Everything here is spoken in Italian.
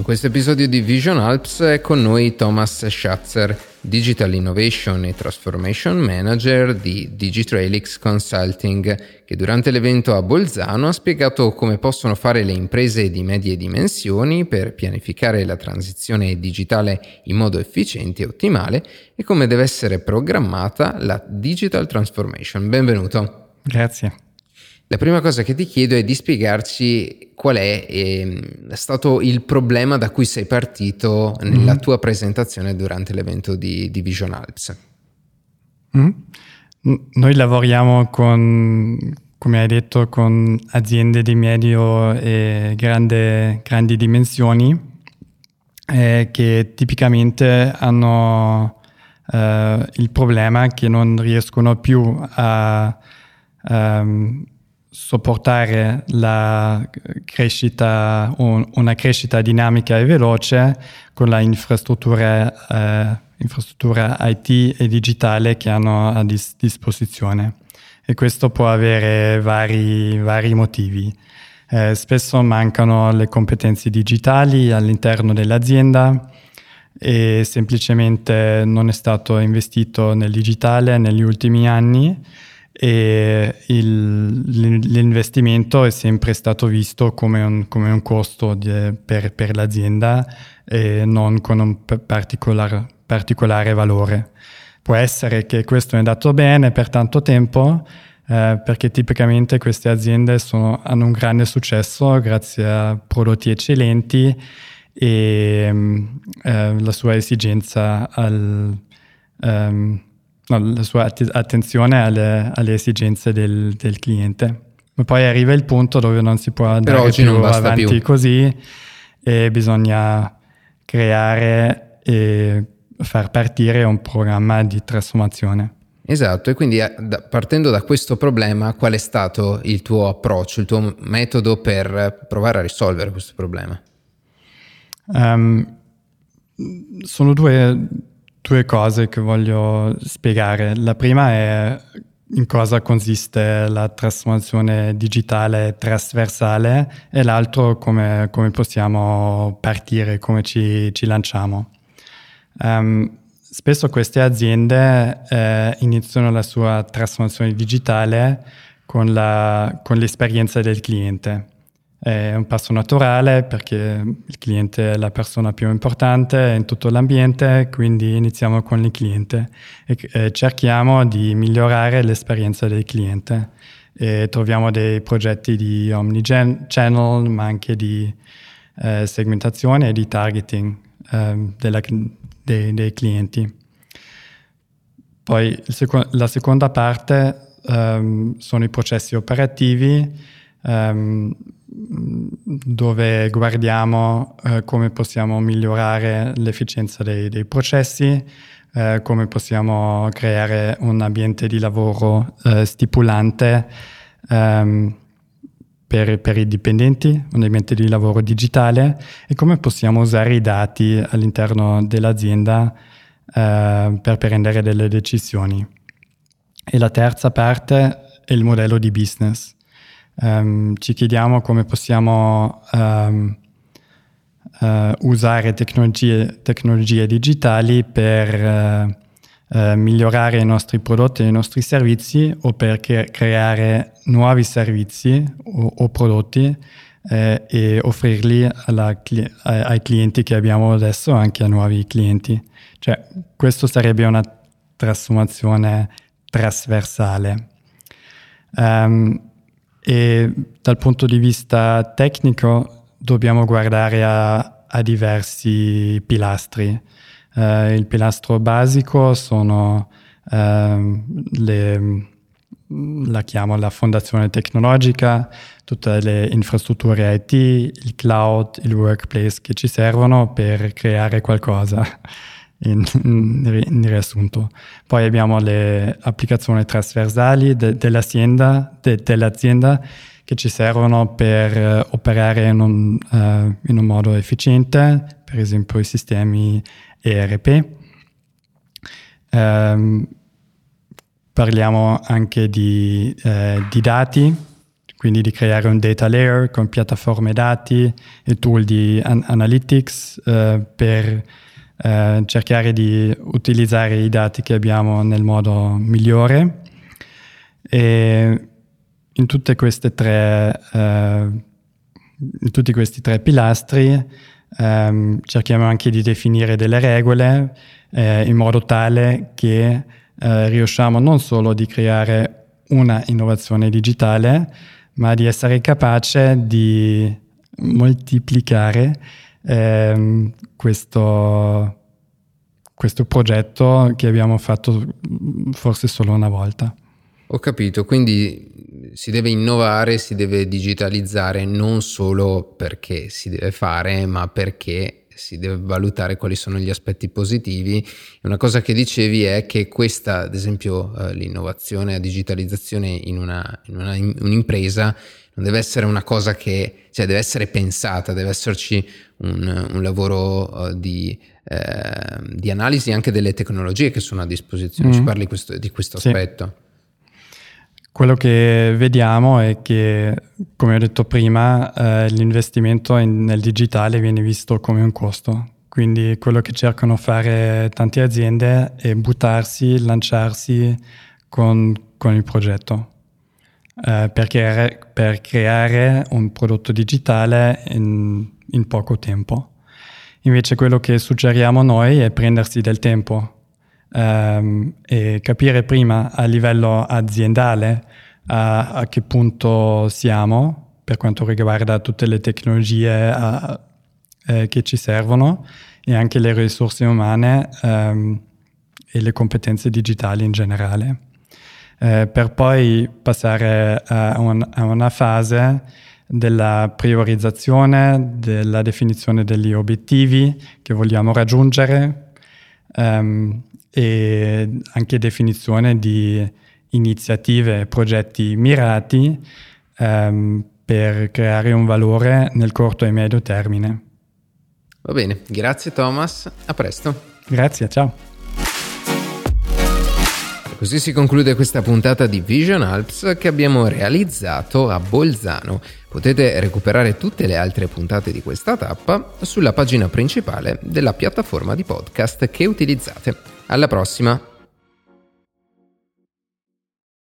In questo episodio di Vision Alps è con noi Thomas Schatzer, Digital Innovation e Transformation Manager di Digitrailix Consulting, che durante l'evento a Bolzano ha spiegato come possono fare le imprese di medie dimensioni per pianificare la transizione digitale in modo efficiente e ottimale e come deve essere programmata la Digital Transformation. Benvenuto. Grazie. La prima cosa che ti chiedo è di spiegarci qual è eh, stato il problema da cui sei partito nella mm. tua presentazione durante l'evento di, di Vision Alps. Mm. Noi lavoriamo con, come hai detto, con aziende di medio e grande, grandi dimensioni eh, che tipicamente hanno eh, il problema che non riescono più a um, sopportare crescita, una crescita dinamica e veloce con la infrastruttura, eh, IT e digitale che hanno a dis- disposizione. E questo può avere vari, vari motivi. Eh, spesso mancano le competenze digitali all'interno dell'azienda e semplicemente non è stato investito nel digitale negli ultimi anni e il, l'investimento è sempre stato visto come un, come un costo di, per, per, l'azienda e non con un particolar, particolare valore. Può essere che questo è andato bene per tanto tempo, eh, perché tipicamente queste aziende sono, hanno un grande successo grazie a prodotti eccellenti e eh, la sua esigenza al... Um, no, la sua attenzione alle, alle esigenze del, del, cliente. Ma poi arriva il punto dove non si può andare più avanti più. così e bisogna creare e far partire un programma di trasformazione. Esatto, e quindi eh, partendo da questo problema, qual è stato il tuo approccio, il tuo metodo per provare a risolvere questo problema? Um, sono due, due cose che voglio spiegare. La prima è in cosa consiste la trasformazione digitale trasversale e l'altro come, come possiamo partire, come ci, ci lanciamo. Um, spesso queste aziende eh, iniziano la sua trasformazione digitale con, la, con l'esperienza del cliente. È un passo naturale perché il cliente è la persona più importante in tutto l'ambiente, quindi iniziamo con il cliente e, cerchiamo di migliorare l'esperienza del cliente. E troviamo dei progetti di omnichannel, ma anche di eh, segmentazione e di targeting eh, della, dei, dei, clienti. Poi seco- la seconda parte um, sono i processi operativi. Um, dove guardiamo eh, come possiamo migliorare l'efficienza dei, dei processi, eh, come possiamo creare un ambiente di lavoro eh, stipulante ehm, per, per, i dipendenti, un ambiente di lavoro digitale e come possiamo usare i dati all'interno dell'azienda eh, per prendere delle decisioni. E la terza parte è il modello di business um, ci chiediamo come possiamo um, uh, usare tecnologie, tecnologie, digitali per uh, uh, migliorare i nostri prodotti e i nostri servizi o per creare nuovi servizi o, o prodotti eh, e offrirli alla, ai clienti che abbiamo adesso anche a nuovi clienti. Cioè, questo sarebbe una trasformazione trasversale. Um, e dal punto di vista tecnico dobbiamo guardare a, a diversi pilastri. Uh, il pilastro basico sono uh, le, la chiamo la fondazione tecnologica, tutte le infrastrutture IT, il cloud, il workplace che ci servono per creare qualcosa in, in, riassunto. Poi abbiamo le applicazioni trasversali de, dell'azienda, de, dell'azienda, che ci servono per uh, operare in un, uh, in un, modo efficiente, per esempio i sistemi ERP. Um, ehm, parliamo anche di, uh, di, dati, quindi di creare un data layer con piattaforme dati e tool di an- analytics eh, per eh, cercare di utilizzare i dati che abbiamo nel modo migliore. E in tutte queste tre, eh, in tutti questi tre pilastri ehm, cerchiamo anche di definire delle regole eh, in modo tale che eh, riusciamo non solo di creare una innovazione digitale, ma di essere capace di moltiplicare ehm, questo, questo progetto che abbiamo fatto forse solo una volta. Ho capito, quindi si deve innovare, si deve digitalizzare non solo perché si deve fare, ma perché si deve valutare quali sono gli aspetti positivi. Una cosa che dicevi è che questa, ad esempio, eh, l'innovazione, la digitalizzazione in, una, in una, in un'impresa non deve essere una cosa che, cioè deve essere pensata, deve esserci un, un lavoro uh, di, eh, di, analisi anche delle tecnologie che sono a disposizione. Mm. Ci parli questo, di questo sì. aspetto? Quello che vediamo è che, come ho detto prima, eh, l'investimento in, nel digitale viene visto come un costo. Quindi quello che cercano di fare tante aziende è buttarsi, lanciarsi con, con il progetto. Eh, per, creare, per, creare, un prodotto digitale in, in poco tempo. Invece quello che suggeriamo noi è prendersi del tempo ehm, e capire prima a livello aziendale a, a, che punto siamo per quanto riguarda tutte le tecnologie a, eh, che ci servono e anche le risorse umane ehm, e le competenze digitali in generale. Eh, per poi passare a, un, a una fase della priorizzazione, della definizione degli obiettivi che vogliamo raggiungere, ehm, e anche definizione di iniziative e progetti mirati ehm, per creare un valore nel corto e medio termine. Va bene, grazie Thomas, a presto. Grazie, ciao. Così si conclude questa puntata di Vision Alps che abbiamo realizzato a Bolzano. Potete recuperare tutte le altre puntate di questa tappa sulla pagina principale della piattaforma di podcast che utilizzate. Alla prossima!